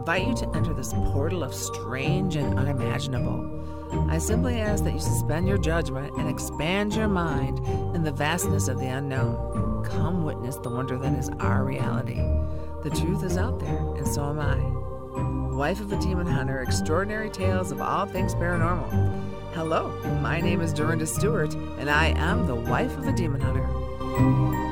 invite you to enter this portal of strange and unimaginable. I simply ask that you suspend your judgment and expand your mind in the vastness of the unknown. Come witness the wonder that is our reality. The truth is out there, and so am I. Wife of a Demon Hunter, extraordinary tales of all things paranormal. Hello, my name is Dorinda Stewart, and I am the wife of a demon hunter.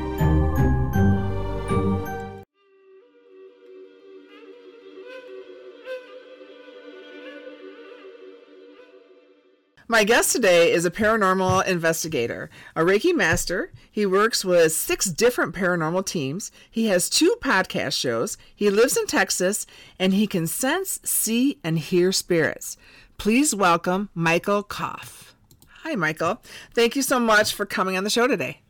My guest today is a paranormal investigator, a Reiki master. He works with six different paranormal teams. He has two podcast shows. He lives in Texas and he can sense, see, and hear spirits. Please welcome Michael Kopf. Hi, Michael. Thank you so much for coming on the show today.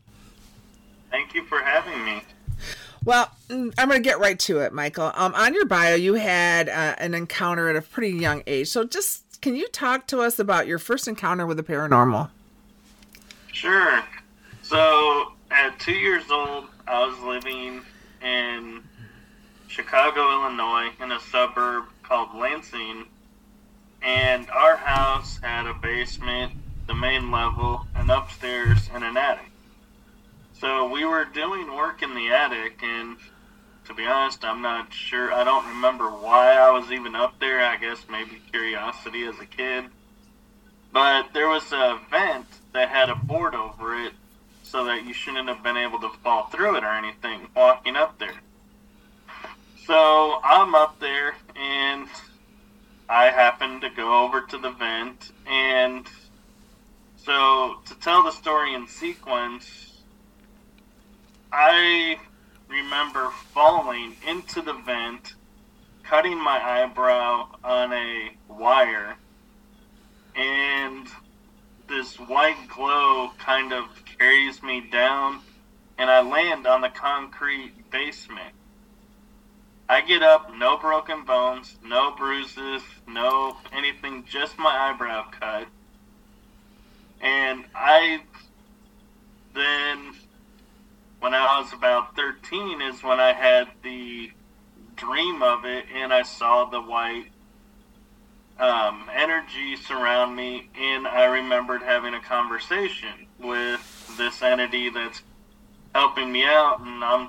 Thank you for having me. Well, mm, I'm going to get right to it, Michael. Um, on your bio, you had uh, an encounter at a pretty young age. So just can you talk to us about your first encounter with the paranormal? Sure. So, at two years old, I was living in Chicago, Illinois, in a suburb called Lansing, and our house had a basement, the main level, and upstairs, and an attic. So we were doing work in the attic, and to be honest, I'm not sure. I don't remember why I was even up there. I guess maybe curiosity as a kid. But there was a vent that had a board over it so that you shouldn't have been able to fall through it or anything walking up there. So I'm up there and I happened to go over to the vent and so to tell the story in sequence, I remember falling into the vent, cutting my eyebrow on a wire, and this white glow kind of carries me down, and I land on the concrete basement. I get up, no broken bones, no bruises, no anything, just my eyebrow cut. And I then when I was about 13 is when I had the dream of it and I saw the white um, energy surround me and I remembered having a conversation with this entity that's helping me out and I'm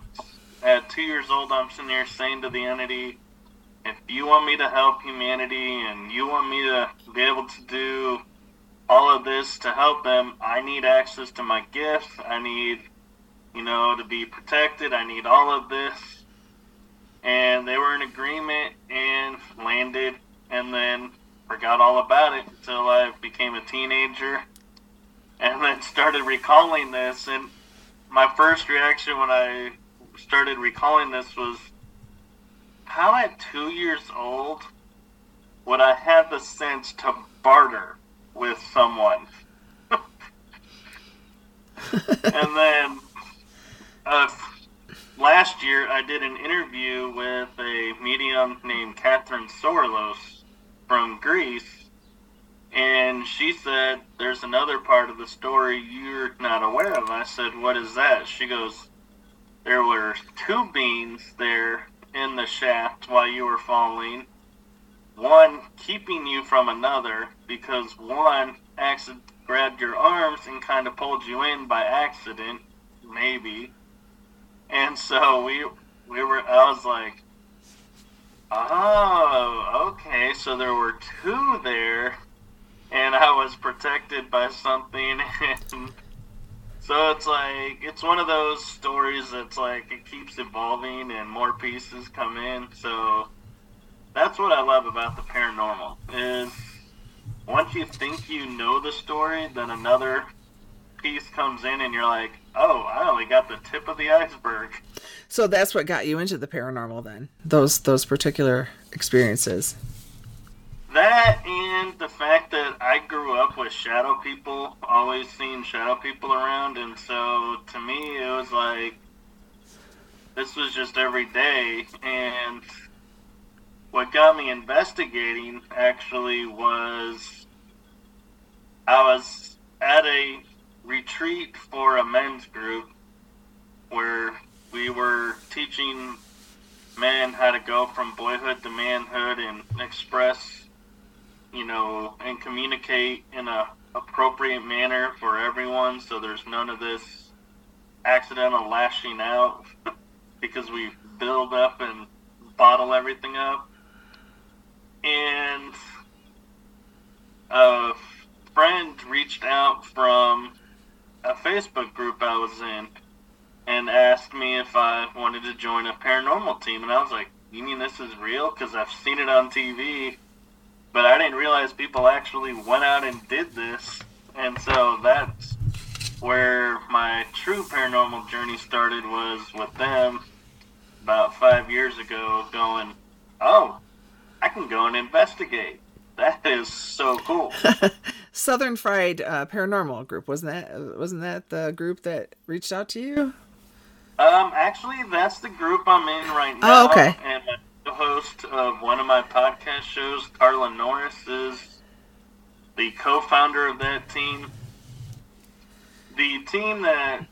at two years old I'm sitting there saying to the entity if you want me to help humanity and you want me to be able to do all of this to help them I need access to my gifts. I need you know, to be protected. I need all of this. And they were in agreement and landed and then forgot all about it until I became a teenager and then started recalling this. And my first reaction when I started recalling this was how at two years old would I have the sense to barter with someone? and then uh, last year I did an interview with a medium named Catherine Sorlos from Greece, and she said, There's another part of the story you're not aware of. I said, What is that? She goes, There were two beings there in the shaft while you were falling, one keeping you from another because one accident grabbed your arms and kind of pulled you in by accident, maybe and so we we were. I was like, oh, okay. So there were two there, and I was protected by something. And so it's like it's one of those stories that's like it keeps evolving and more pieces come in. So that's what I love about the paranormal is once you think you know the story, then another piece comes in and you're like, oh, I only got the tip of the iceberg. So that's what got you into the paranormal then. Those those particular experiences. That and the fact that I grew up with shadow people, always seeing shadow people around, and so to me it was like this was just every day. And what got me investigating actually was I was at a retreat for a men's group where we were teaching men how to go from boyhood to manhood and express, you know, and communicate in a appropriate manner for everyone. So there's none of this accidental lashing out because we build up and bottle everything up. And a friend reached out from a Facebook group I was in and asked me if I wanted to join a paranormal team. And I was like, You mean this is real? Because I've seen it on TV. But I didn't realize people actually went out and did this. And so that's where my true paranormal journey started was with them about five years ago going, Oh, I can go and investigate. That is so cool. Southern Fried uh, Paranormal Group wasn't that wasn't that the group that reached out to you? Um, actually, that's the group I'm in right now. Oh, okay. And the host of one of my podcast shows, Carla Norris, is the co-founder of that team. The team that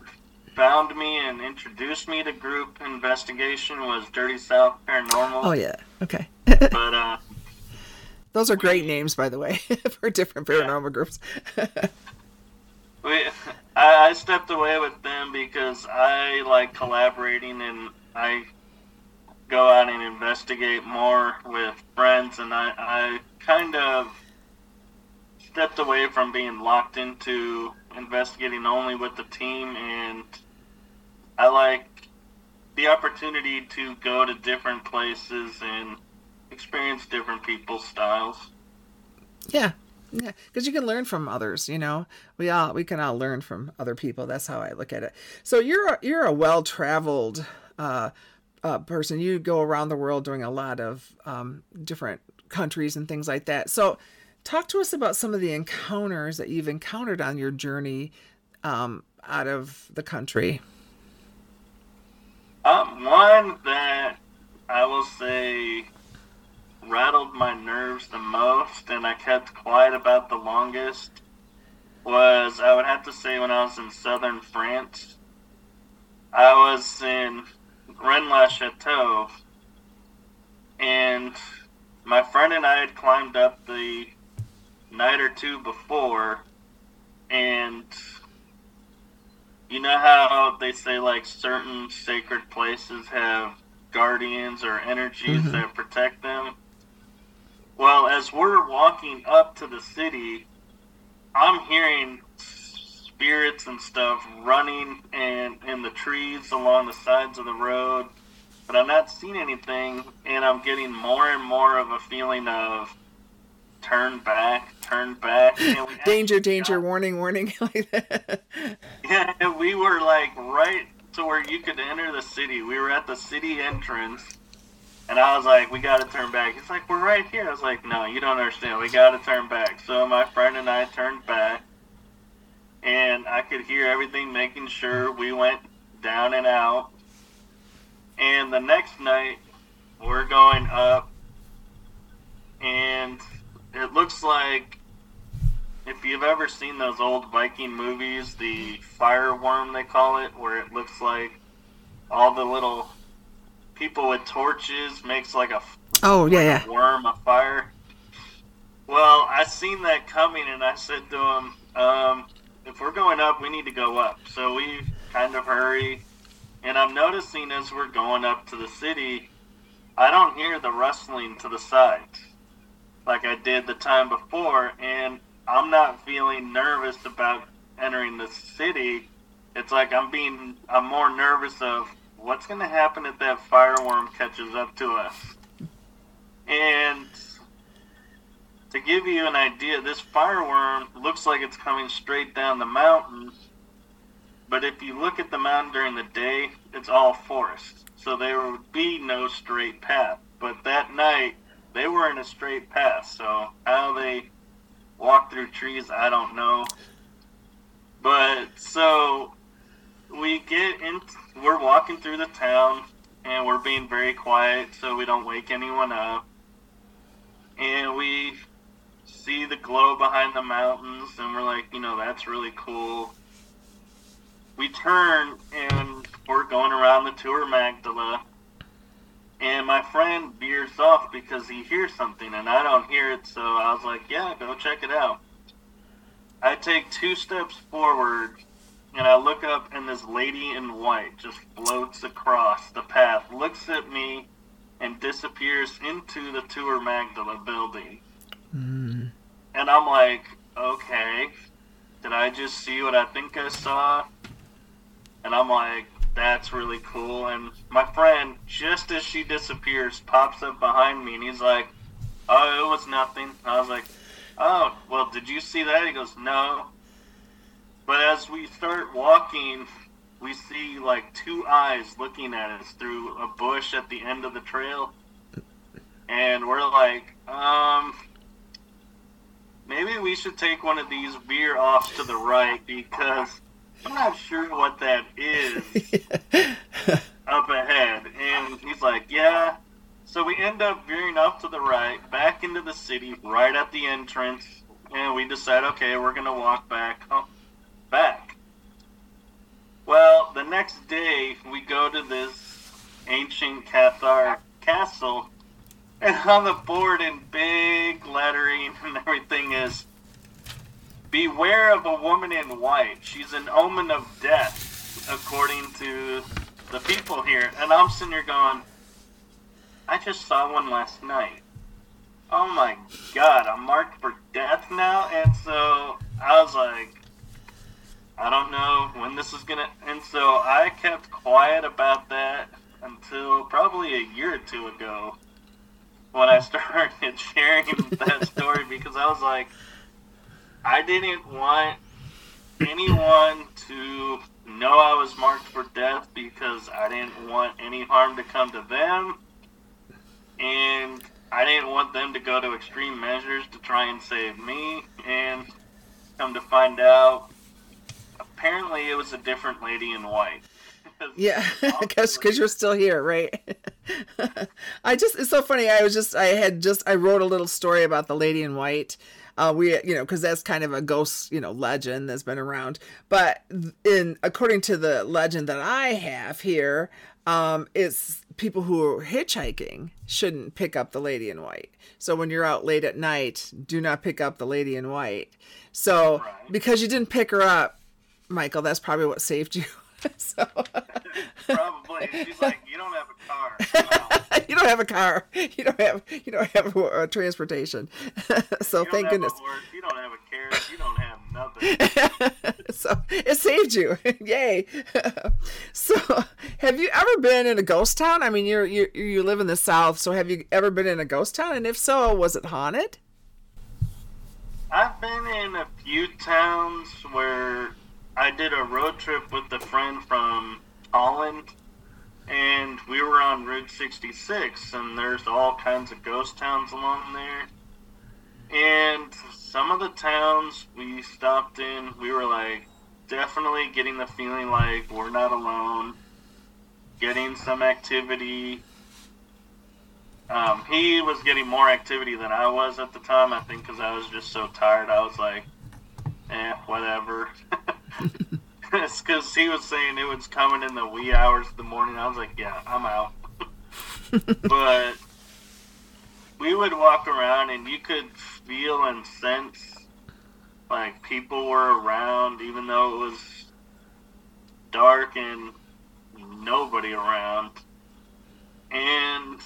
found me and introduced me to group investigation was Dirty South Paranormal. Oh yeah, okay. but uh, those are great names, by the way, for different paranormal yeah. groups. we, I, I stepped away with them because I like collaborating and I go out and investigate more with friends, and I, I kind of stepped away from being locked into investigating only with the team, and I like the opportunity to go to different places and experience different people's styles. Yeah, yeah, because you can learn from others. You know, we all we can all learn from other people. That's how I look at it. So you're a, you're a well traveled uh, uh, person. You go around the world doing a lot of um, different countries and things like that. So talk to us about some of the encounters that you've encountered on your journey um, out of the country. Um, one that I will say rattled my nerves the most and I kept quiet about the longest was I would have to say when I was in southern France. I was in Rennes-le-Château and my friend and I had climbed up the night or two before and you know how they say like certain sacred places have guardians or energies mm-hmm. that protect them well, as we're walking up to the city, I'm hearing spirits and stuff running and in the trees along the sides of the road, but I'm not seeing anything, and I'm getting more and more of a feeling of turn back, turn back. danger, danger, got, warning, warning, like that. Yeah, we were like right to where you could enter the city. We were at the city entrance and I was like, we got to turn back. He's like, we're right here. I was like, no, you don't understand. We got to turn back. So my friend and I turned back, and I could hear everything making sure we went down and out. And the next night, we're going up, and it looks like if you've ever seen those old Viking movies, the fire worm they call it, where it looks like all the little people with torches makes like a oh yeah yeah worm a fire. Well, I seen that coming, and I said to him, um, "If we're going up, we need to go up." So we kind of hurry, and I'm noticing as we're going up to the city, I don't hear the rustling to the side like I did the time before, and I'm not feeling nervous about entering the city. It's like I'm being, I'm more nervous of what's going to happen if that fireworm catches up to us? And to give you an idea, this fireworm looks like it's coming straight down the mountain. But if you look at the mountain during the day, it's all forest. So there would be no straight path. But that night, they were in a straight path. So how they walk through trees, I don't know. But so we get in. We're walking through the town, and we're being very quiet so we don't wake anyone up. And we see the glow behind the mountains, and we're like, you know, that's really cool. We turn, and we're going around the Tour Magdala, And my friend veers off because he hears something and I don't hear it, so I was like, yeah, go check it out. I take two steps forward and I look up, and this lady in white just floats across the path, looks at me, and disappears into the Tour Magdala building. Mm. And I'm like, okay, did I just see what I think I saw? And I'm like, that's really cool. And my friend, just as she disappears, pops up behind me, and he's like, oh, it was nothing. I was like, oh, well, did you see that? He goes, no. But as we start walking, we see like two eyes looking at us through a bush at the end of the trail. And we're like, um, maybe we should take one of these veer offs to the right because I'm not sure what that is up ahead. And he's like, yeah. So we end up veering off to the right, back into the city, right at the entrance. And we decide, okay, we're going to walk back. Oh, back. Well, the next day we go to this ancient Cathar castle, and on the board in big lettering and everything is Beware of a woman in white. She's an omen of death, according to the people here. And I'm sitting here going, I just saw one last night. Oh my god, I'm marked for death now? And so I was like, I don't know when this is gonna. And so I kept quiet about that until probably a year or two ago when I started sharing that story because I was like, I didn't want anyone to know I was marked for death because I didn't want any harm to come to them. And I didn't want them to go to extreme measures to try and save me. And come to find out, apparently it was a different lady in white. Yeah, because because you're still here, right? I just it's so funny. I was just I had just I wrote a little story about the lady in white. Uh, we you know because that's kind of a ghost you know legend that's been around. But in according to the legend that I have here, um, it's people who are hitchhiking shouldn't pick up the lady in white. So when you're out late at night, do not pick up the lady in white. So because you didn't pick her up, Michael, that's probably what saved you. so Probably. She's like, you don't have a car. Wow. you don't have a car. You don't have you don't have uh, transportation. so You thank goodness. a. You don't have a carrot. You don't have nothing. so it saved you. Yay. so have you ever been in a ghost town? I mean, you're you you live in the south, so have you ever been in a ghost town? And if so, was it haunted? I've been in a few towns where I did a road trip with a friend from Holland, and we were on Route 66, and there's all kinds of ghost towns along there. And some of the towns we stopped in, we were like definitely getting the feeling like we're not alone, getting some activity. Um, he was getting more activity than I was at the time, I think, because I was just so tired. I was like, eh, whatever. it's because he was saying it was coming in the wee hours of the morning. I was like, yeah, I'm out. but we would walk around and you could feel and sense like people were around, even though it was dark and nobody around. And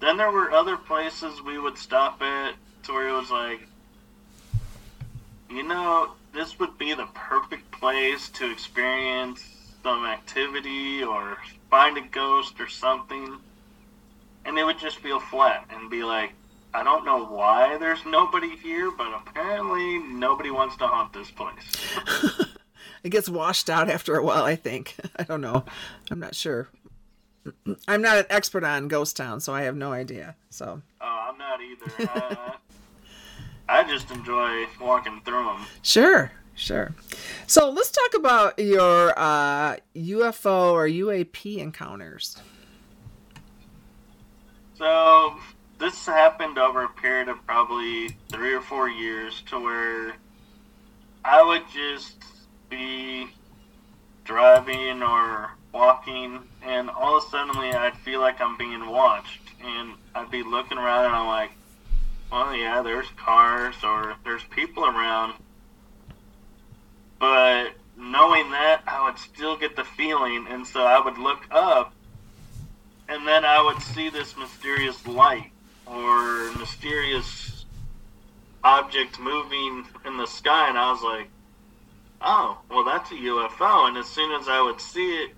then there were other places we would stop at to where it was like, you know, this would be the to experience some activity or find a ghost or something. And it would just feel flat and be like, I don't know why there's nobody here, but apparently nobody wants to haunt this place. It gets washed out after a while, I think. I don't know. I'm not sure. I'm not an expert on ghost towns, so I have no idea. So Oh, I'm not either. I, I just enjoy walking through them. Sure, sure. So let's talk about your uh, UFO or UAP encounters. So this happened over a period of probably three or four years to where I would just be driving or walking and all of a sudden I'd feel like I'm being watched, and I'd be looking around and I'm like, well, yeah, there's cars or there's people around, but knowing that, I would still get the feeling, and so I would look up, and then I would see this mysterious light or mysterious object moving in the sky, and I was like, oh, well, that's a UFO. And as soon as I would see it,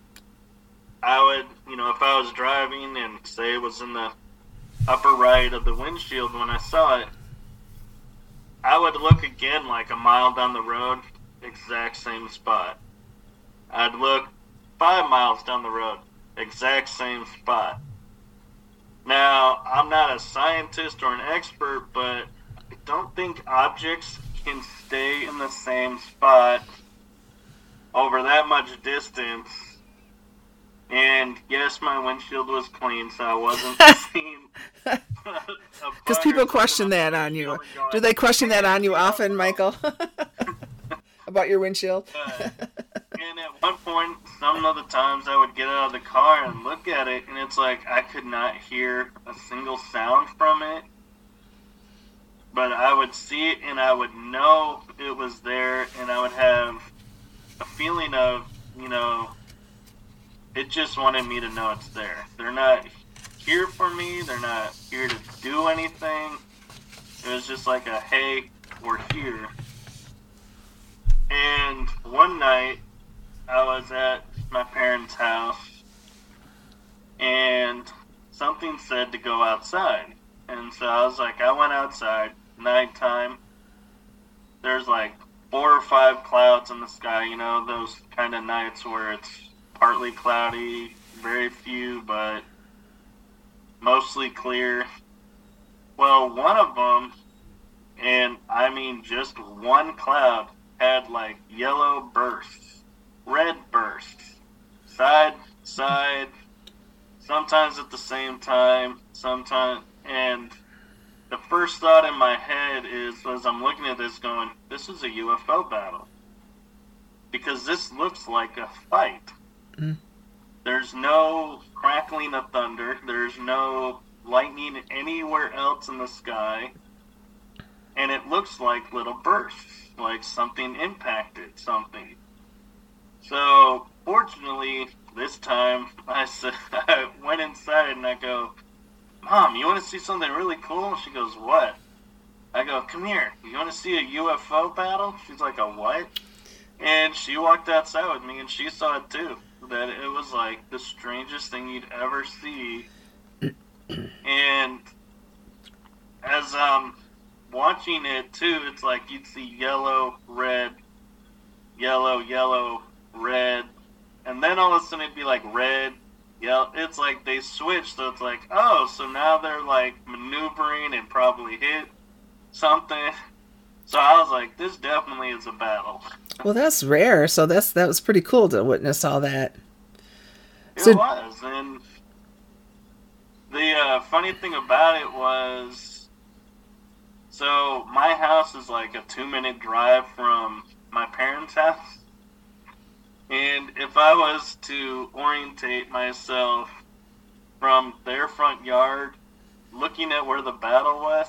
I would, you know, if I was driving and say it was in the upper right of the windshield when I saw it, I would look again like a mile down the road, exact same spot. I'd look five miles down the road, exact same spot. Now, I'm not a scientist or an expert, but I don't think objects can stay in the same spot over that much distance. And yes, my windshield was clean, so I wasn't seen. Because people question that on you. Do they question that on you often, Michael? About your windshield? And at one point, some of the times I would get out of the car and look at it, and it's like I could not hear a single sound from it. But I would see it, and I would know it was there, and I would have a feeling of, you know, it just wanted me to know it's there. They're not here for me. They're not here to do anything. It was just like a, hey, we're here. And one night, I was at my parents' house, and something said to go outside. And so I was like, I went outside, nighttime. There's like four or five clouds in the sky, you know, those kind of nights where it's partly cloudy, very few, but mostly clear. Well, one of them, and I mean just one cloud, had like yellow bursts, red bursts, side, side, sometimes at the same time, sometimes, and the first thought in my head is as I'm looking at this going, this is a UFO battle. Because this looks like a fight. Mm. There's no crackling of thunder, there's no lightning anywhere else in the sky. Looks like little bursts, like something impacted something. So, fortunately, this time I, said, I went inside and I go, Mom, you want to see something really cool? She goes, What? I go, Come here. You want to see a UFO battle? She's like, A what? And she walked outside with me and she saw it too. That it was like the strangest thing you'd ever see. and as um watching it too, it's like you'd see yellow, red, yellow, yellow, red, and then all of a sudden it'd be like red, yellow. it's like they switched, so it's like, oh, so now they're like maneuvering and probably hit something. So I was like, this definitely is a battle. Well, that's rare, so that's that was pretty cool to witness all that. It so, was, and the uh, funny thing about it was, so my house is like a two-minute drive from my parents' house. And if I was to orientate myself from their front yard, looking at where the battle was,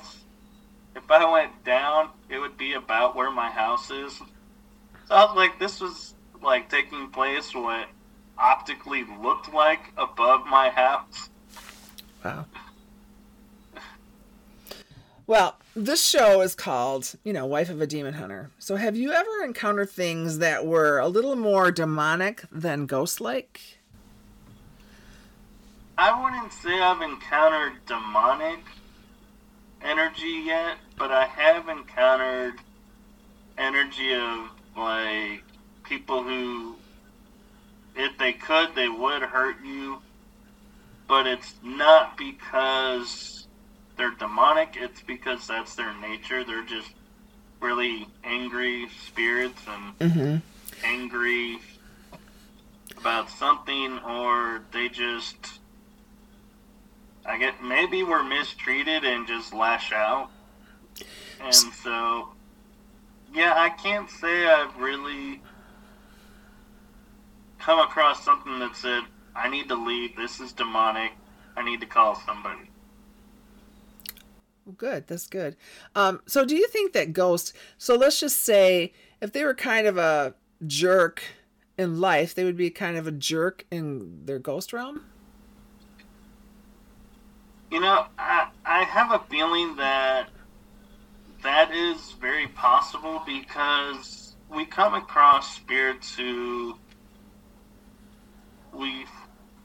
if I went down, it would be about where my house is. So I was like, this was like taking place what optically looked like above my house. Wow. Well, this show is called, you know, Wife of a Demon Hunter. So have you ever encountered things that were a little more demonic than ghost like? I wouldn't say I've encountered demonic energy yet, but I have encountered energy of like people who if they could they would hurt you but it's not because they're demonic, it's because that's their nature. They're just really angry spirits and mm-hmm. angry about something, or they just, I get maybe we're mistreated and just lash out. And so, yeah, I can't say I've really come across something that said, I need to leave. This is demonic. I need to call somebody. Good. That's good. Um, so, do you think that ghosts? So, let's just say if they were kind of a jerk in life, they would be kind of a jerk in their ghost realm. You know, I I have a feeling that that is very possible because we come across spirits who we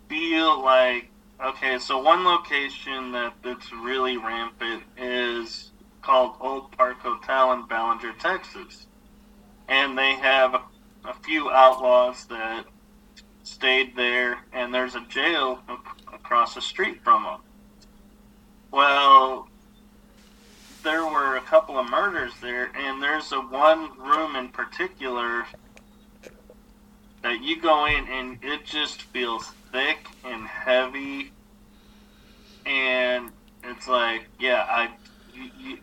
feel like okay, so one location that that's really rampant is called Old Park Hotel in Ballinger, Texas, and they have a, few outlaws that stayed there, and there's a jail across the street from them. Well, there were a couple of murders there, and there's a one room in particular that you go in and it just feels thick and heavy, and it's like, yeah, I,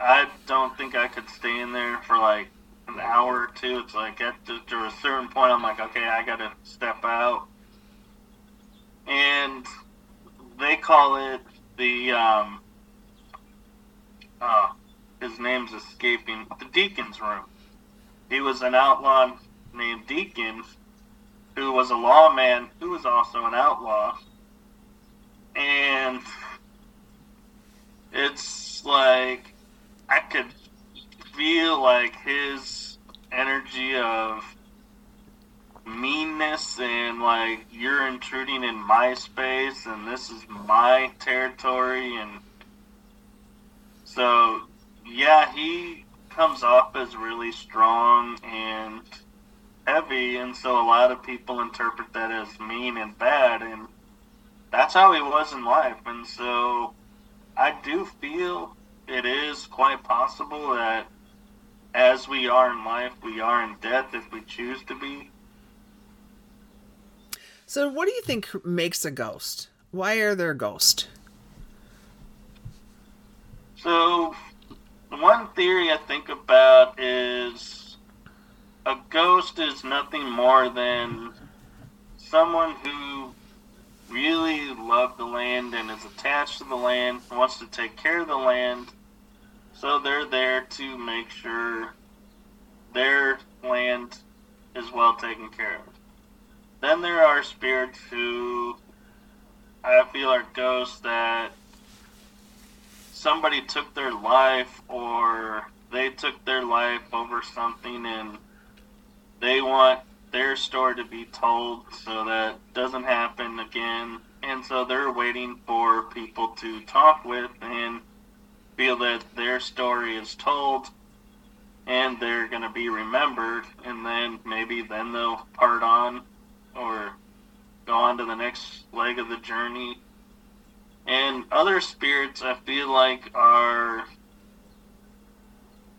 I don't think I could stay in there for like an hour or two. It's like at to a certain point, I'm like, okay, I gotta step out, and they call it the um, uh, his name's escaping the Deacon's room. He was an outlaw named Deacon who was a lawman who was also an outlaw. And it's like I could feel like his energy of meanness and like you're intruding in my space and this is my territory and so yeah he comes off as really strong and heavy, and so a lot of people interpret that as mean and bad, and that's how he was in life. And so I do feel it is quite possible that as we are in life, we are in death if we choose to be. So, what do you think makes a ghost? Why are there ghosts? So, one theory I think about is a ghost is nothing more than someone who really loved the land and is attached to the land, wants to take care of the land, so they're there to make sure their land is well taken care of. Then there are spirits who I feel are ghosts that somebody took their life or they took their life over something and they want their story to be told so that doesn't happen again. And so they're waiting for people to talk with and feel that their story is told and they're going to be remembered. And then maybe then they'll part on or go on to the next leg of the journey. And other spirits, I feel like, are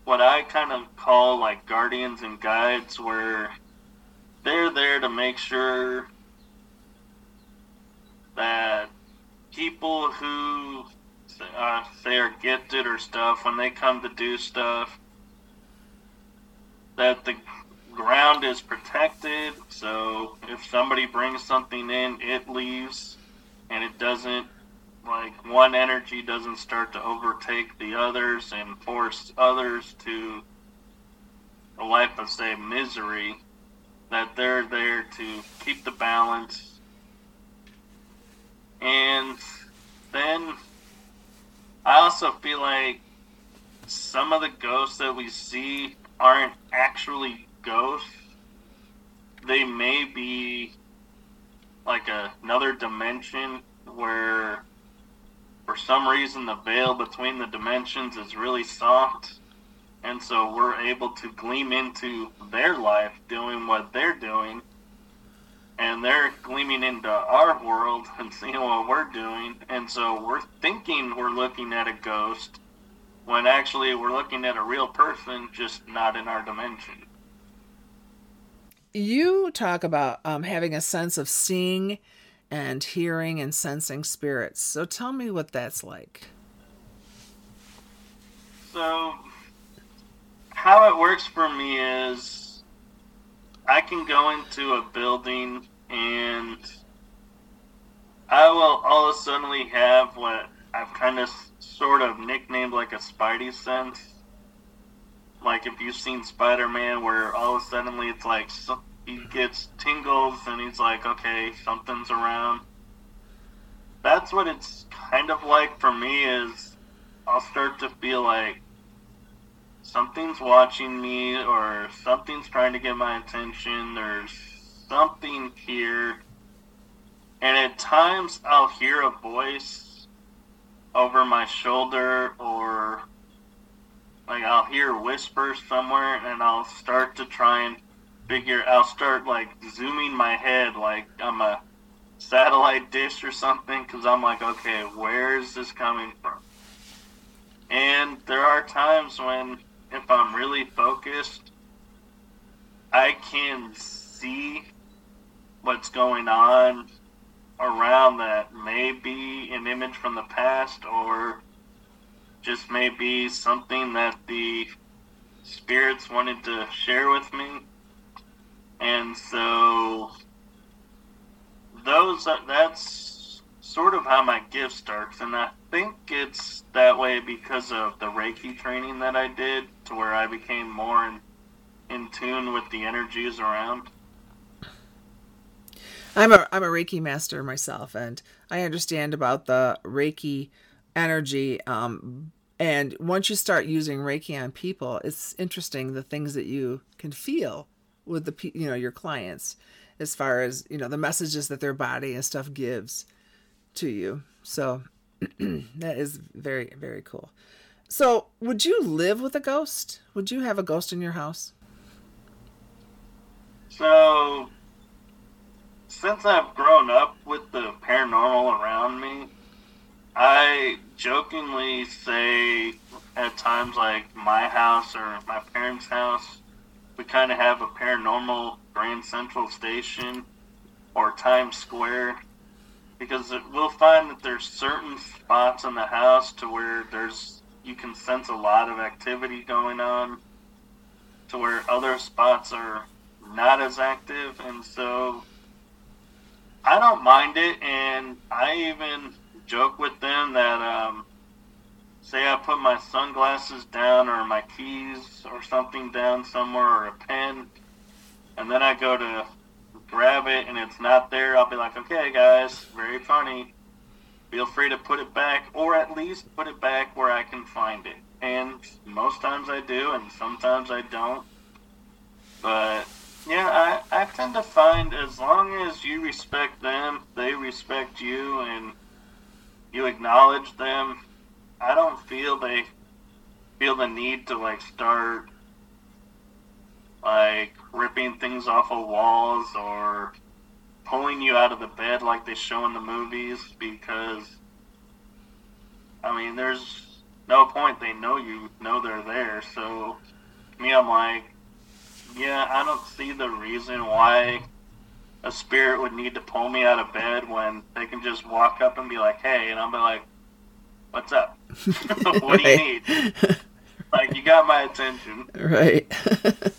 what I kind of call like guardians and guides, where they're there to make sure that people who uh, say are gifted or stuff, when they come to do stuff, that the ground is protected. So if somebody brings something in, it leaves and it doesn't like one energy doesn't start to overtake the others and force others to a life of say misery that they're there to keep the balance. And then i also feel like some of the ghosts that we see aren't actually ghosts. They may be like a, another dimension where for some reason the veil between the dimensions is really soft and so we're able to gleam into their life doing what they're doing and they're gleaming into our world and seeing what we're doing and so we're thinking we're looking at a ghost when actually we're looking at a real person just not in our dimension. You talk about um, having a sense of seeing and hearing and sensing spirits. So tell me what that's like. So, how it works for me is I can go into a building and I will all of a sudden have what I've kind of sort of nicknamed like a Spidey sense. Like if you've seen Spider Man, where all of a sudden it's like he gets tingles and he's like, okay, something's around. That's what it's kind of like for me. Is I'll start to feel like something's watching me or something's trying to get my attention. There's something here. And at times I'll hear a voice over my shoulder or like I'll hear whispers somewhere and I'll start to try and figure I'll start like zooming my head like I'm a satellite dish or something because I'm like, okay, where is this coming from? And there are times when if I'm really focused, I can see what's going on around that may be an image from the past or just may be something that the spirits wanted to share with me. And so those that's sort of how my gift starts and I think it's that way because of the Reiki training that I did to where I became more in, in tune with the energies around. I'm a I'm a Reiki master myself, and I understand about the Reiki energy. Um, and once you start using Reiki on people, it's interesting the things that you can feel with the you know your clients, as far as you know the messages that their body and stuff gives to you. So that is very very cool. So, would you live with a ghost? Would you have a ghost in your house? So, since I've grown up with the paranormal around me, I jokingly say at times like my house or my parents' house, we kind of have a paranormal Grand Central Station or Times Square because we'll find that there's certain spots in the house to where there's you can sense a lot of activity going on to where other spots are not as active and so I don't mind it and I even joke with them that um, say I put my sunglasses down or my keys or something down somewhere or a pen and then I go to grab it and it's not there, I'll be like, okay, guys, very funny. Feel free to put it back, or at least put it back where I can find it. And most times I do, and sometimes I don't. But yeah, I, I tend to find as long as you respect them, they respect you, and you acknowledge them, I don't feel they feel the need to like start like ripping things off of walls or pulling you out of the bed like they show in the movies because I mean there's no point. They know you know they're there. So me I'm like yeah I don't see the reason why a spirit would need to pull me out of bed when they can just walk up and be like hey and be like what's up what do you need like you got my attention right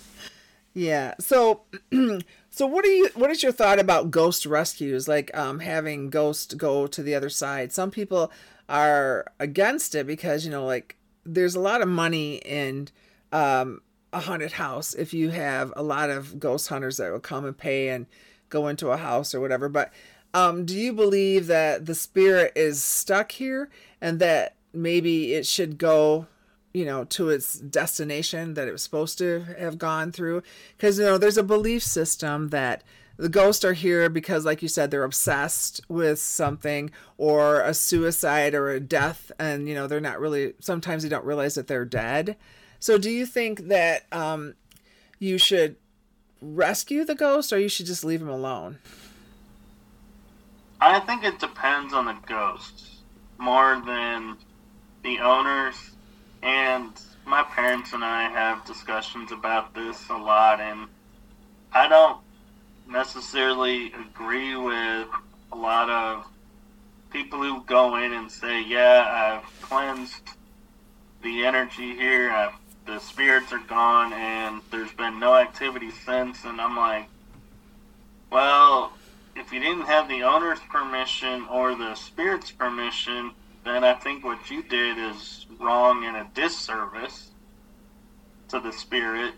Yeah. So, so what do you? What is your thought about ghost rescues? Like um, having ghosts go to the other side. Some people are against it because you know, like there's a lot of money in um, a haunted house if you have a lot of ghost hunters that will come and pay and go into a house or whatever. But um, do you believe that the spirit is stuck here and that maybe it should go you know to its destination that it was supposed to have gone through? Because you know there's a belief system that the ghosts are here because like you said they're obsessed with something or a suicide or a death and you know they're not really sometimes they don't realize that they're dead. So do you think that um, you should rescue the ghost or you should just leave him alone i think it depends on the ghosts more than the owners and my parents and I have discussions about this a lot, and I don't necessarily agree with a lot of people who go in and say, "Yeah, I've cleansed the energy here. I've, the spirits are gone, and there's been no activity since." And I'm like, "Well, if you didn't have the owner's permission or the spirit's permission, then I think what you did is wrong and a disservice to the spirit.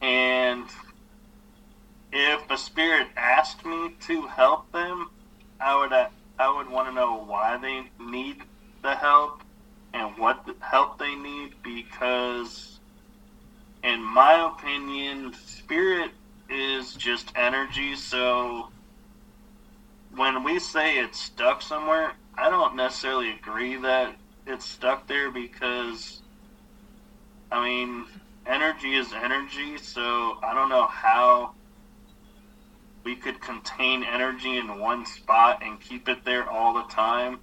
And if a spirit asked me to help them, I would I would want to know why they need the help and what help they need because in my opinion spirit is just energy so when we say it's stuck somewhere i don't necessarily agree that it's stuck there because i mean energy is energy so i don't know how we could contain energy in one spot and keep it there all the time.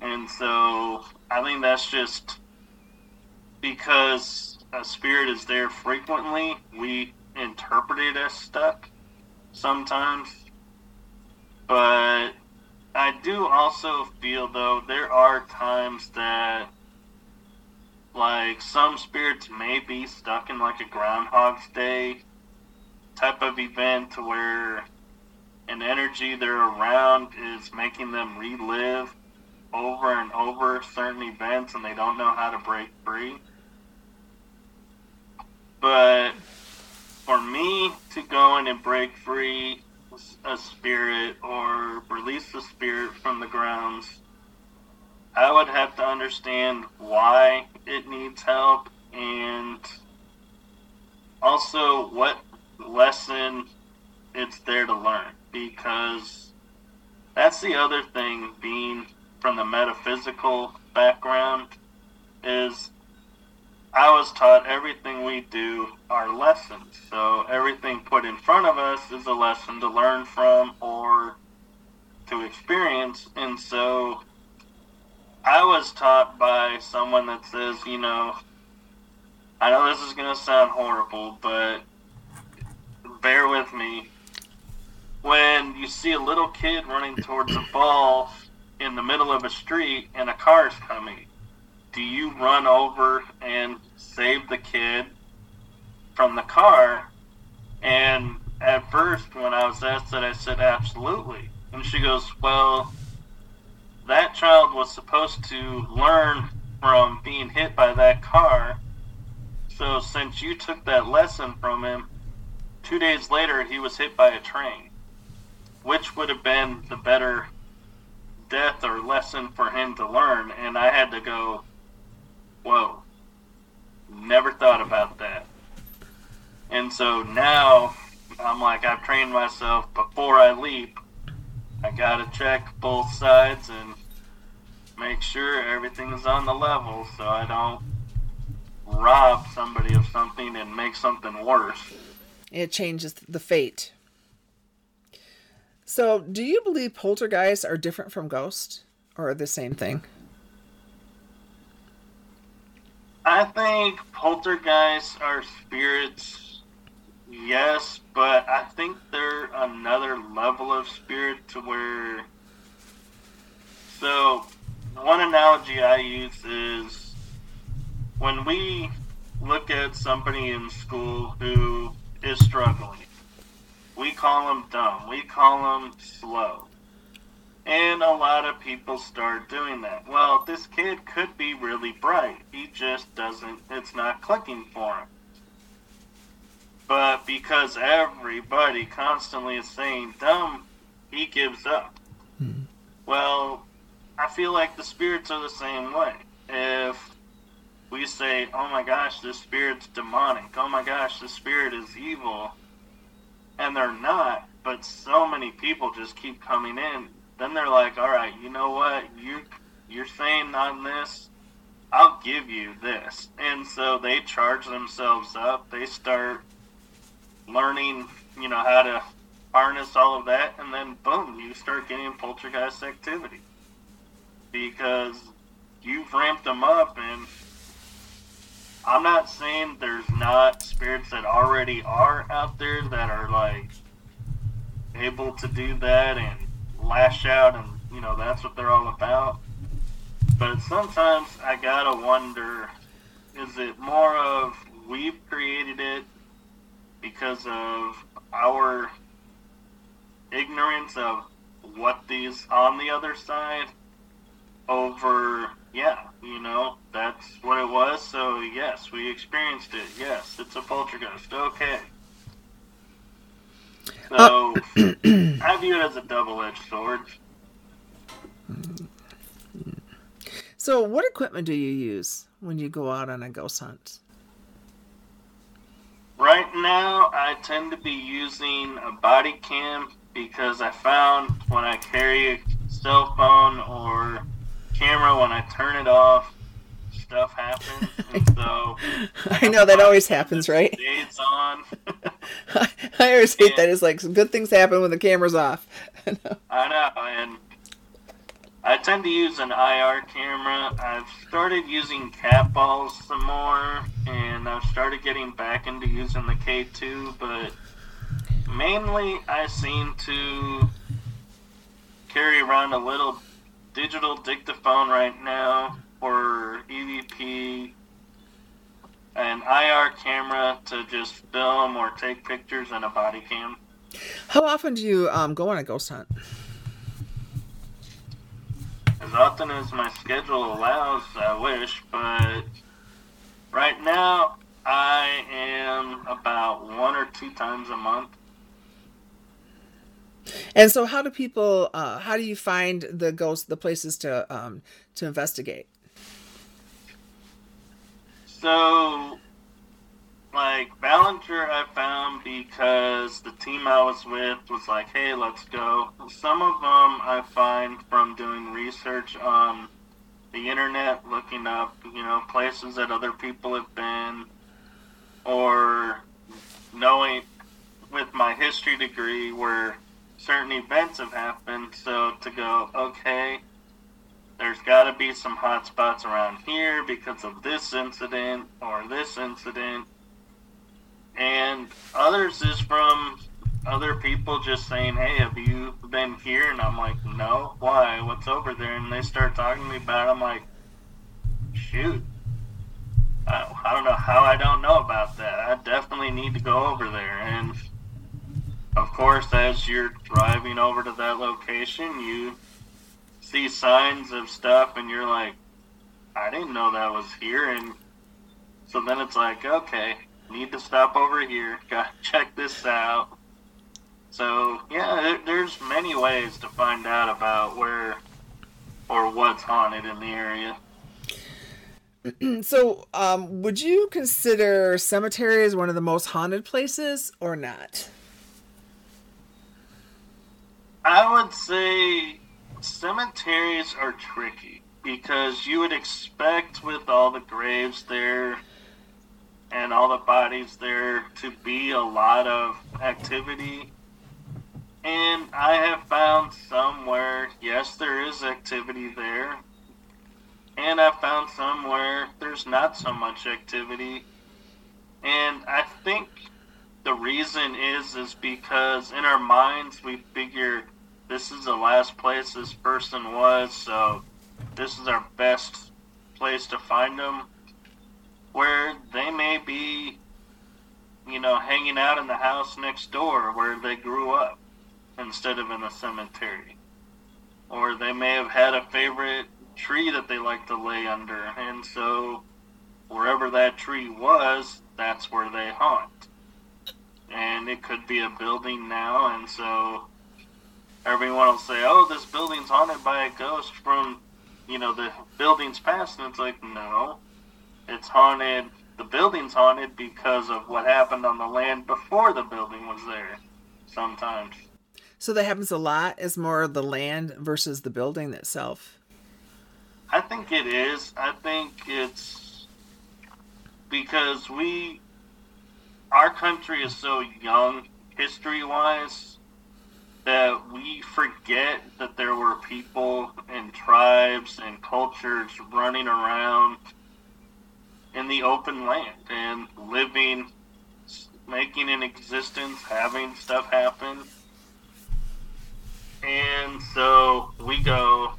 And so I think that's just because a spirit is there frequently, we interpret it as stuck sometimes. But I do also feel, though, there are times that, like, some spirits may be stuck in, like, a Groundhog's Day type of event where an energy they're around is making them relive over and over certain events and they don't know how to break free. But for me to go in and break free a spirit or release the spirit from the grounds, I would have to understand why it needs help and also what lesson it's there to learn. Because that's the other thing being from the metaphysical background is I was taught everything we do are lessons. So everything put in front of us is a lesson to learn from or to experience. And so I was taught by someone that says, you know, I know this is going to sound horrible, but bear with me. When you see a little kid running towards a ball in the middle of a street and a car is coming, do you run over and save the kid from the car? And at first, when I was asked that, I said, absolutely. And she goes, well, that child was supposed to learn from being hit by that car. So since you took that lesson from him, two days later he was hit by a train. Which would have been the better death or lesson for him to learn. And I had to go, whoa, never thought about that. And so now I'm like, I've trained myself before I leap. I gotta check both sides and make sure everything is on the level so I don't rob somebody of something and make something worse. It changes the fate. So, do you believe poltergeists are different from ghosts or the same thing? I think poltergeists are spirits, yes, but I think they're another level of spirit to where. So, one analogy I use is when we look at somebody in school who is struggling we call them dumb. We call them slow. And a lot of people start doing that. Well, this kid could be really bright. He just doesn't, it's not clicking for him. But because everybody constantly is saying dumb, he gives up. Hmm. Well, I feel like the spirits are the same way. If we say, oh my gosh, this spirit's demonic, oh my gosh, this spirit is evil, and they're not, but so many people just keep coming in. Then they're like, all right, you know what? You you're saying on this, I'll give you this. And so they charge themselves up. They start learning, you know, how to harness all of that, and then boom, you start getting poltergeist activity because you've ramped them up and I'm not saying there's not spirits that already are out there that are like able to do that and lash out, and you know that's what they're all about. But sometimes I gotta wonder: is it more of we've created it because of our ignorance of what these on the other side over yeah you know that's what it was so yes we experienced it yes it's a poltergeist okay i view it as a double-edged sword so what equipment do you use when you go out on a ghost hunt right now i tend to be using a body cam because i found when i carry a cell phone or camera when I turn it off, stuff happens. And so I know that always happens, right? It's on. I always hate and, that. It's like good things happen when the camera's off. I know, and I tend to use an IR camera. I've started using cat balls some more, and I've started getting back into using the K2, but mainly I seem to carry around a little digital dictaphone right now for EVP, an IR camera to just film or take pictures, and a body cam. How often do you um, go on a ghost hunt? As often as my schedule allows, I wish, but right now I am about one or two times a month. And so, how do people? Uh, how do you find the ghost, the places to um, to investigate? So, like Ballinger, I found because the team I was with was like, "Hey, let's go." Some of them I find from doing research on the internet, looking up, you know, places that other people have been, or knowing with my history degree where certain events have happened. So to go, okay, there's got to be some hot spots around here because of this incident or this incident. And others is from other people just saying, hey, have you been here? And I'm like, no. Why? What's over there? And they start talking to me about it. I'm like, shoot. I, I don't know how I don't know about that. I definitely need to go over there. And of course, as you're driving over to that location, you see signs of stuff, and you're like, I didn't know that was here. And so then it's like, okay, need to stop over here, gotta check this out. So, yeah, there's many ways to find out about where or what's haunted in the area. so, um, would you consider cemeteries one of the most haunted places or not? I would say cemeteries are tricky because you would expect with all the graves there and all the bodies there to be a lot of activity. And I have found somewhere, yes, there is activity there. And I found somewhere there's not so much activity. And I think the reason is is because in our minds we figure this is the last place this person was, so this is our best place to find them. Where they may be, you know, hanging out in the house next door where they grew up instead of in a cemetery. Or they may have had a favorite tree that they like to lay under, and so wherever that tree was, that's where they haunt. And it could be a building now, and so everyone will say, "Oh, this building's haunted by a ghost from, you know, the building's past," and it's like, no, it's haunted. The building's haunted because of what happened on the land before the building was there. Sometimes. So that happens a lot. Is more the land versus the building itself. I think it is. I think it's because we, our country is so young history wise that we forget that there were people and tribes and cultures running around in the open land and living, making an existence, having stuff happen. And so we go,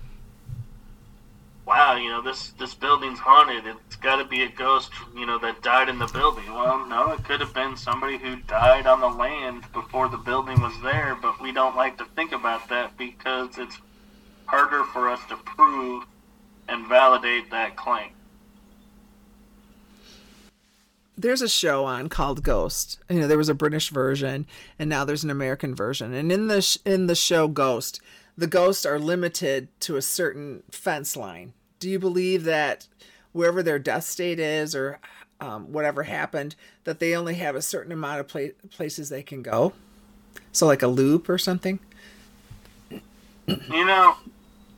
wow, you know, this this building's haunted. It's got to be a ghost, you know, that died in the building. Well, no, it could have been somebody who died on the land before the building was there, but we don't like to think about that because it's harder for us to prove and validate that claim. There's a show on called Ghost. You know, there was a British version, and now there's an American version. And in the sh- in the show Ghost, the ghosts are limited to a certain fence line. Do you believe that wherever their death state is, or um, whatever happened, that they only have a certain amount of pla- places they can go? So, like a loop or something. You know,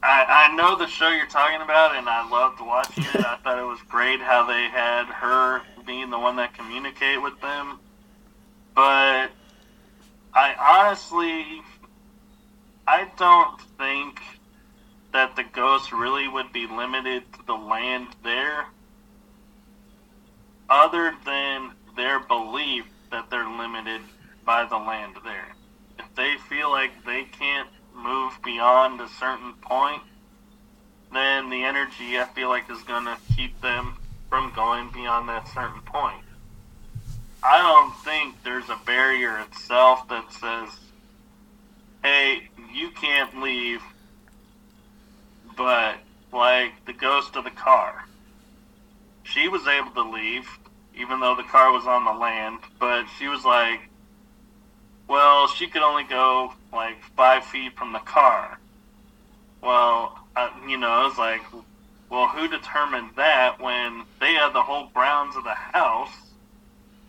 I, I know the show you're talking about, and I loved watching it. I thought it was great how they had her being the one that communicate with them. But I honestly, I don't think that the ghosts really would be limited to the land there, other than their belief that they're limited by the land there. If they feel like they can't move beyond a certain point, then the energy I feel like is going to keep them from going beyond that certain point. I don't think there's a barrier itself that says, hey, you can't leave, but like the ghost of the car. She was able to leave, even though the car was on the land, but she was like, well, she could only go like five feet from the car. Well, uh, you know, I was like, well, who determined that when they had the whole grounds of the house?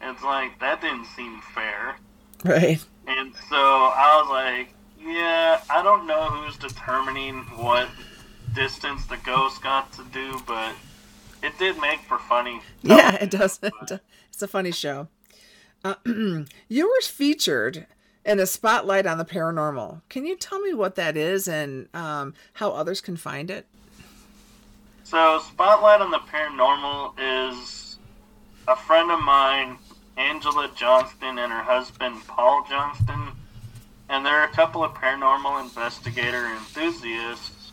It's like, that didn't seem fair. Right. And so I was like, yeah, I don't know who's determining what distance the ghost got to do, but it did make for funny. Yeah, it does. It's a funny show. Uh, you were featured in a spotlight on the paranormal. Can you tell me what that is and um, how others can find it? So, Spotlight on the Paranormal is a friend of mine, Angela Johnston, and her husband, Paul Johnston. And they're a couple of paranormal investigator enthusiasts.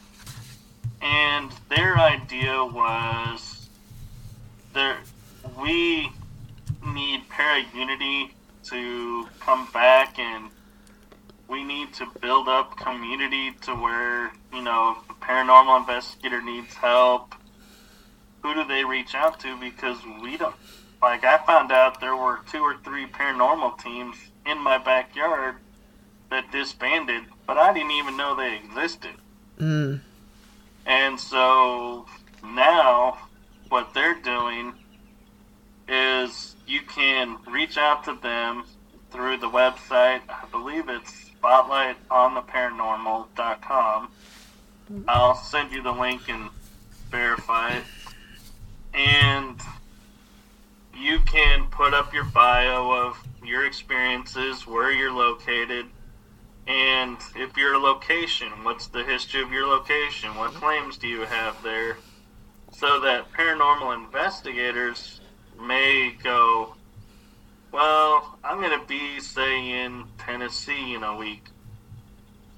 And their idea was there we need para unity to come back and we need to build up community to where you know the paranormal investigator needs help who do they reach out to because we don't like i found out there were two or three paranormal teams in my backyard that disbanded but i didn't even know they existed Mm. and so now what they're doing is you can reach out to them through the website. I believe it's spotlightontheparanormal.com. I'll send you the link and verify it. And you can put up your bio of your experiences, where you're located, and if your location, what's the history of your location? What mm-hmm. claims do you have there? So that paranormal investigators may go, well, I'm going to be, say, in Tennessee in a week.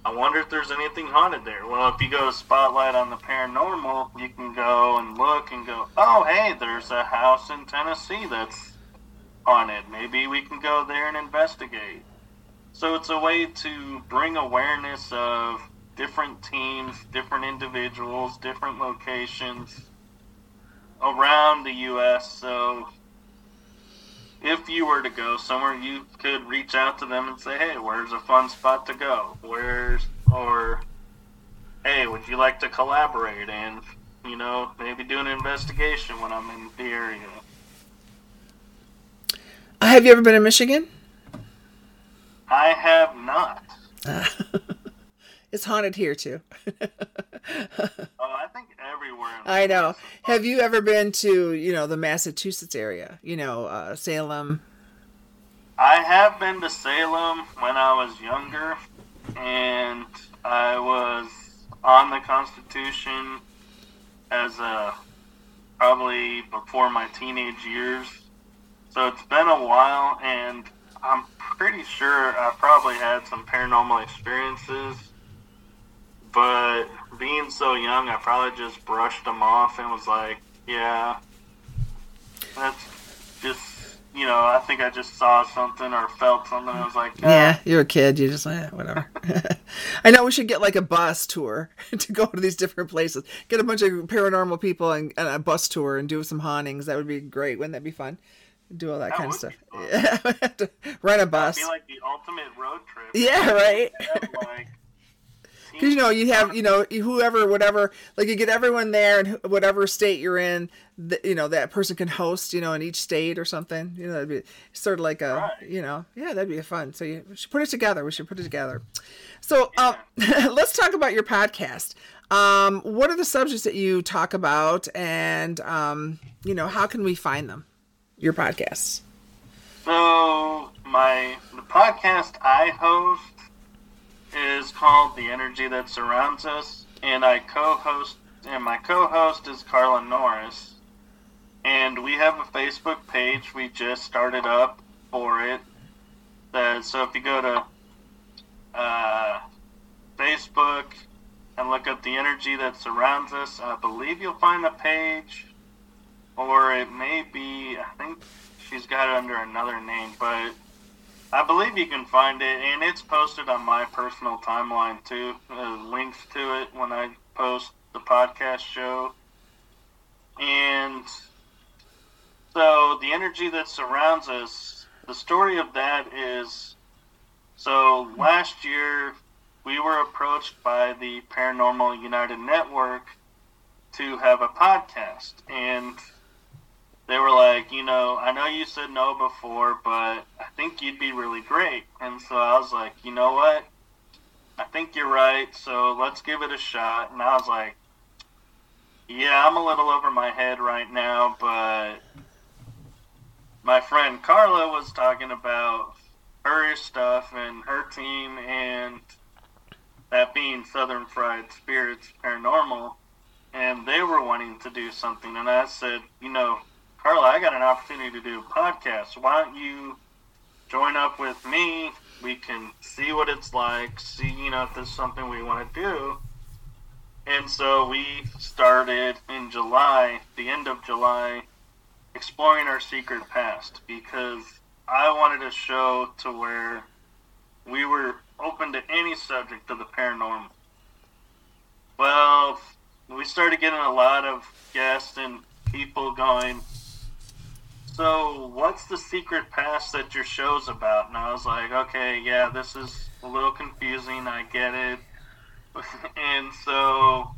I wonder if there's anything haunted there. Well, if you go to Spotlight on the Paranormal, you can go and look and go, oh, hey, there's a house in Tennessee that's haunted. Maybe we can go there and investigate. So it's a way to bring awareness of different teams, different individuals, different locations around the U.S. So if you were to go somewhere, you could reach out to them and say, "Hey, where's a fun spot to go? Where's or hey, would you like to collaborate and you know maybe do an investigation when I'm in the area?" Uh, Have you ever been in Michigan? I have not. It's haunted here too. Oh, I think everywhere. In I know. Have you ever been to, you know, the Massachusetts area? You know, uh, Salem. I have been to Salem when I was younger, and I was on the Constitution as a probably before my teenage years. So it's been a while, and I'm pretty sure I probably had some paranormal experiences, but being so young, I probably just brushed them off and was like, yeah, that's just you know, I think I just saw something or felt something. I was like, ah. yeah, you're a kid. You just like, eh, whatever. I know we should get like a bus tour to go to these different places. Get a bunch of paranormal people and, and a bus tour and do some hauntings. That would be great. Wouldn't that be fun? Do all that, That kind of stuff. Yeah, rent a bus. be like the ultimate road trip. Yeah, right. Because you know you have you know whoever whatever like you get everyone there and whatever state you're in, th- you know that person can host you know in each state or something. You know that'd be sort of like a Right. you know yeah that'd be fun. So you should put it together. We should put it together. So um, let's talk about your podcast. Um, what are the subjects that you talk about, and um, you know how can we find them? Your podcasts. So my the podcast I host is called The Energy That Surrounds Us, and I co-host and my co-host is Carla Norris. And we have a Facebook page we just started up for it. So if you go to uh, Facebook and look up the energy that surrounds us, I believe you'll find the page. Or it may be, I think she's got it under another name, but I believe you can find it, and it's posted on my personal timeline too. Uh, links to it when I post the podcast show. And so the energy that surrounds us, the story of that is so last year we were approached by the Paranormal United Network to have a podcast, and they were like, you know, I know you said no before, but I think you'd be really great. And so I was like, you know what? I think you're right, so let's give it a shot. And I was like, yeah, I'm a little over my head right now, but my friend Carla was talking about her stuff and her team and that being Southern Fried Spirits Paranormal, and they were wanting to do something. And I said, you know, Carla, I got an opportunity to do a podcast. Why don't you join up with me? We can see what it's like, see, you know, if there's something we want to do. And so we started in July, the end of July, exploring our secret past because I wanted a show to where we were open to any subject of the paranormal. Well, we started getting a lot of guests and people going, so what's the secret past that your show's about? And I was like, okay, yeah, this is a little confusing. I get it. and so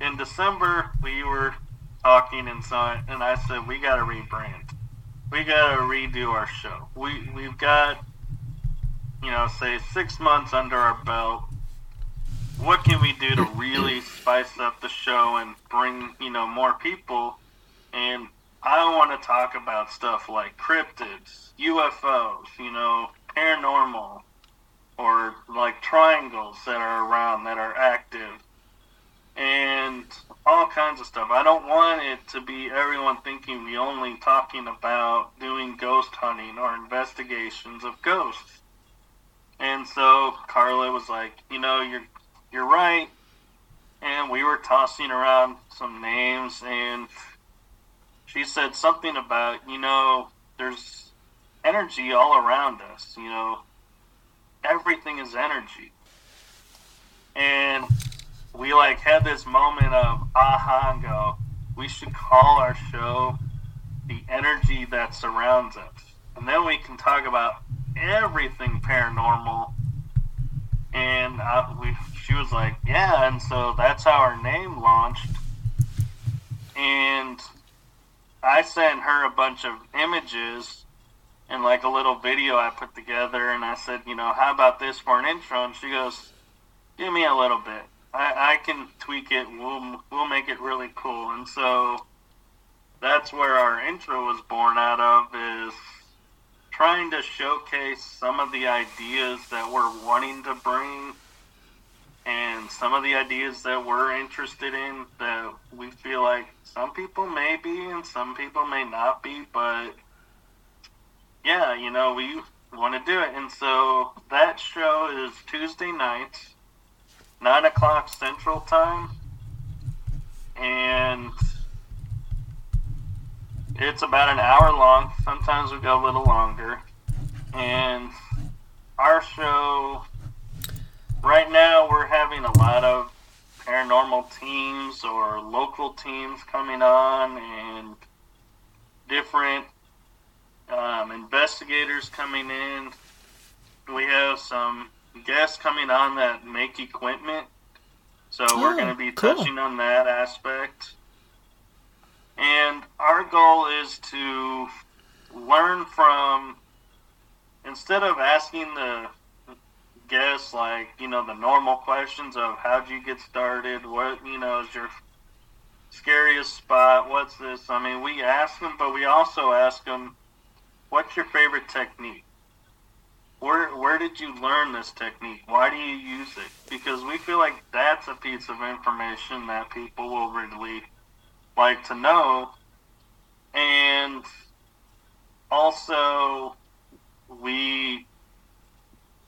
in December, we were talking, and so I, and I said, we got to rebrand. We got to redo our show. We we've got, you know, say six months under our belt. What can we do to really spice up the show and bring you know more people? And I want to talk about stuff like cryptids, UFOs, you know, paranormal, or like triangles that are around that are active, and all kinds of stuff. I don't want it to be everyone thinking we only talking about doing ghost hunting or investigations of ghosts. And so Carla was like, you know, you're you're right. And we were tossing around some names and she said something about, you know, there's energy all around us, you know. Everything is energy. And we like had this moment of aha and go, we should call our show the energy that surrounds us. And then we can talk about everything paranormal. And uh, we, she was like, yeah. And so that's how our name launched. And I sent her a bunch of images and like a little video I put together. And I said, you know, how about this for an intro? And she goes, give me a little bit. I, I can tweak it. We'll we'll make it really cool. And so that's where our intro was born out of is trying to showcase some of the ideas that we're wanting to bring and some of the ideas that we're interested in that we feel like some people may be and some people may not be but yeah you know we want to do it. And so that show is tuesday nights nine o'clock Central Time, and it's about an hour long. Sometimes we go a little longer, and our show right now we're having a lot of paranormal teams or local teams coming on and different um, investigators coming in. We have some guests coming on that make equipment. So oh, we're going to be cool. touching on that aspect. And our goal is to learn from, instead of asking the guests like, you know, the normal questions of how'd you get started, what, you know, is your scariest spot, what's this? I mean, we ask them, but we also ask them, what's your favorite technique? Where where did you learn this technique? Why do you use it? Because we feel like that's a piece of information that people will really like to know. And also we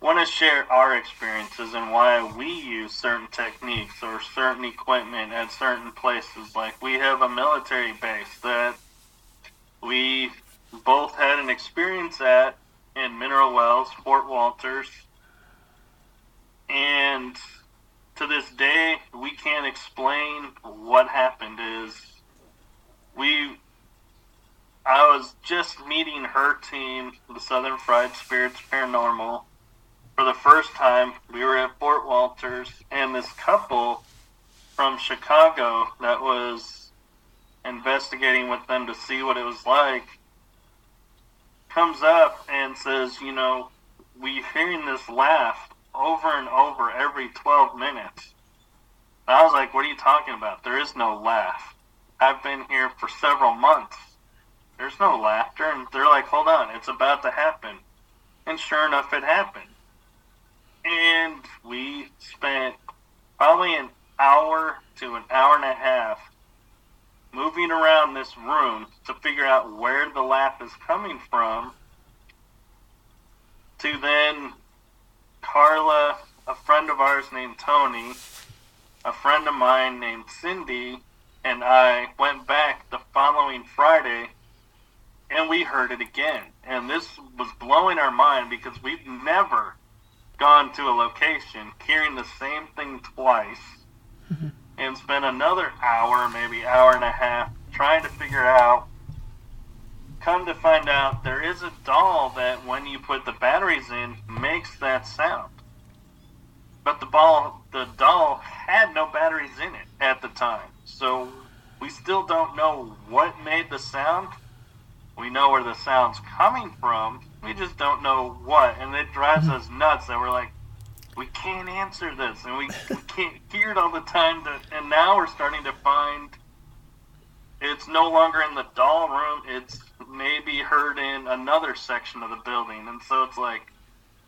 want to share our experiences and why we use certain techniques or certain equipment at certain places. Like we have a military base that we both had an experience at in Mineral Wells, Fort Wolters. And to this day, we can't explain what happened. Is we, I was just meeting her team, the Southern Fried Spirits Paranormal, for the first time. We were at Fort Wolters, and this couple from Chicago that was investigating with them to see what it was like comes up and says, you know, we hearing this laugh over and over every 12 minutes. And I was like, what are you talking about? There is no laugh. I've been here for several months. There's no laughter. And they're like, hold on, it's about to happen. And sure enough, it happened. And we spent probably an hour to an hour and a half moving around this room to figure out where the laugh is coming from, to then Carla, a friend of ours named Tony, a friend of mine named Cindy, and I went back the following Friday and we heard it again. And this was blowing our mind because we've never gone to a location hearing the same thing twice. Mm-hmm and spent another hour, maybe hour and a half, trying to figure out. Come to find out, there is a doll that, when you put the batteries in, makes that sound. But the ball, the doll had no batteries in it at the time, so we still don't know what made the sound. We know where the sound's coming from. We just don't know what, and it drives us nuts that we're like, we can't answer this, and we, we can't hear it all the time. To, and now we're starting to find it's no longer in the doll room. It's maybe heard in another section of the building, and so it's like,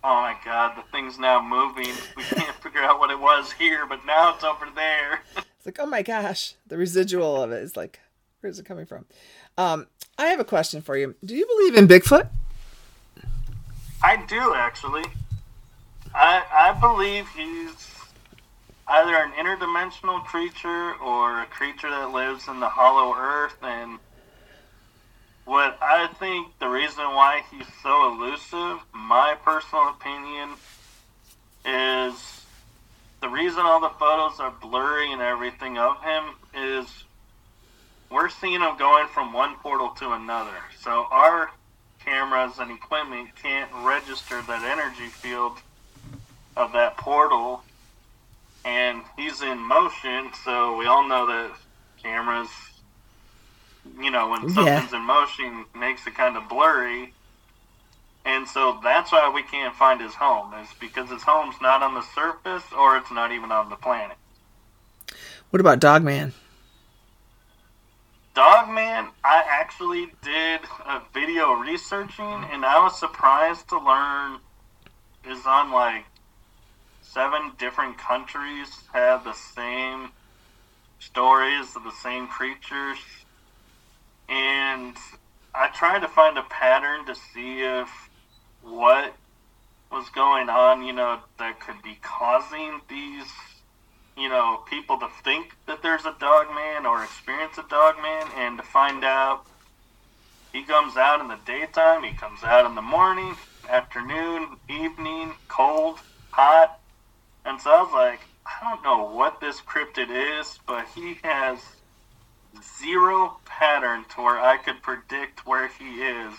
oh my god, the thing's now moving. We can't figure out what it was here, but now it's over there. it's like, oh my gosh, the residual of it is like, where's it coming from? Um, I have a question for you. Do you believe in Bigfoot? I do actually. I I believe he's either an interdimensional creature or a creature that lives in the hollow earth and what I think the reason why he's so elusive, my personal opinion, is the reason all the photos are blurry and everything of him is we're seeing him going from one portal to another. So our cameras and equipment can't register that energy field of that portal, and he's in motion. So we all know that cameras, you know, when something's yeah. in motion, makes it kind of blurry. And so that's why we can't find his home. Is because his home's not on the surface, or it's not even on the planet. What about Dogman? Dogman, I actually did a video researching, and I was surprised to learn is on like seven different countries have the same stories of the same creatures. And I tried to find a pattern to see if what was going on, you know, that could be causing these you know, people to think that there's a dog man or experience a dog man, and to find out he comes out in the daytime, he comes out in the morning, afternoon, evening, cold, hot. And so I was like, I don't know what this cryptid is, but he has zero pattern to where I could predict where he is.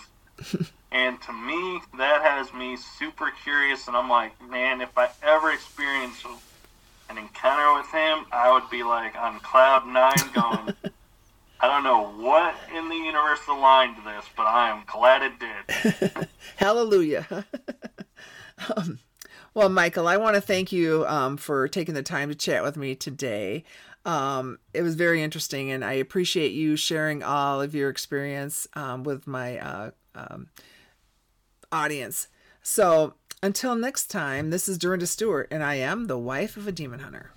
and to me, that has me super curious. And I'm like, man, if I ever experience an encounter with him, I would be like on cloud nine going, I don't know what in the universe aligned this, but I am glad it did. Hallelujah. um, well, Michael, I want to thank you um, for taking the time to chat with me today. Um, it was very interesting, and I appreciate you sharing all of your experience um, with my uh, um, audience. So, until next time, this is Dorinda Stewart, and I am the wife of a demon hunter.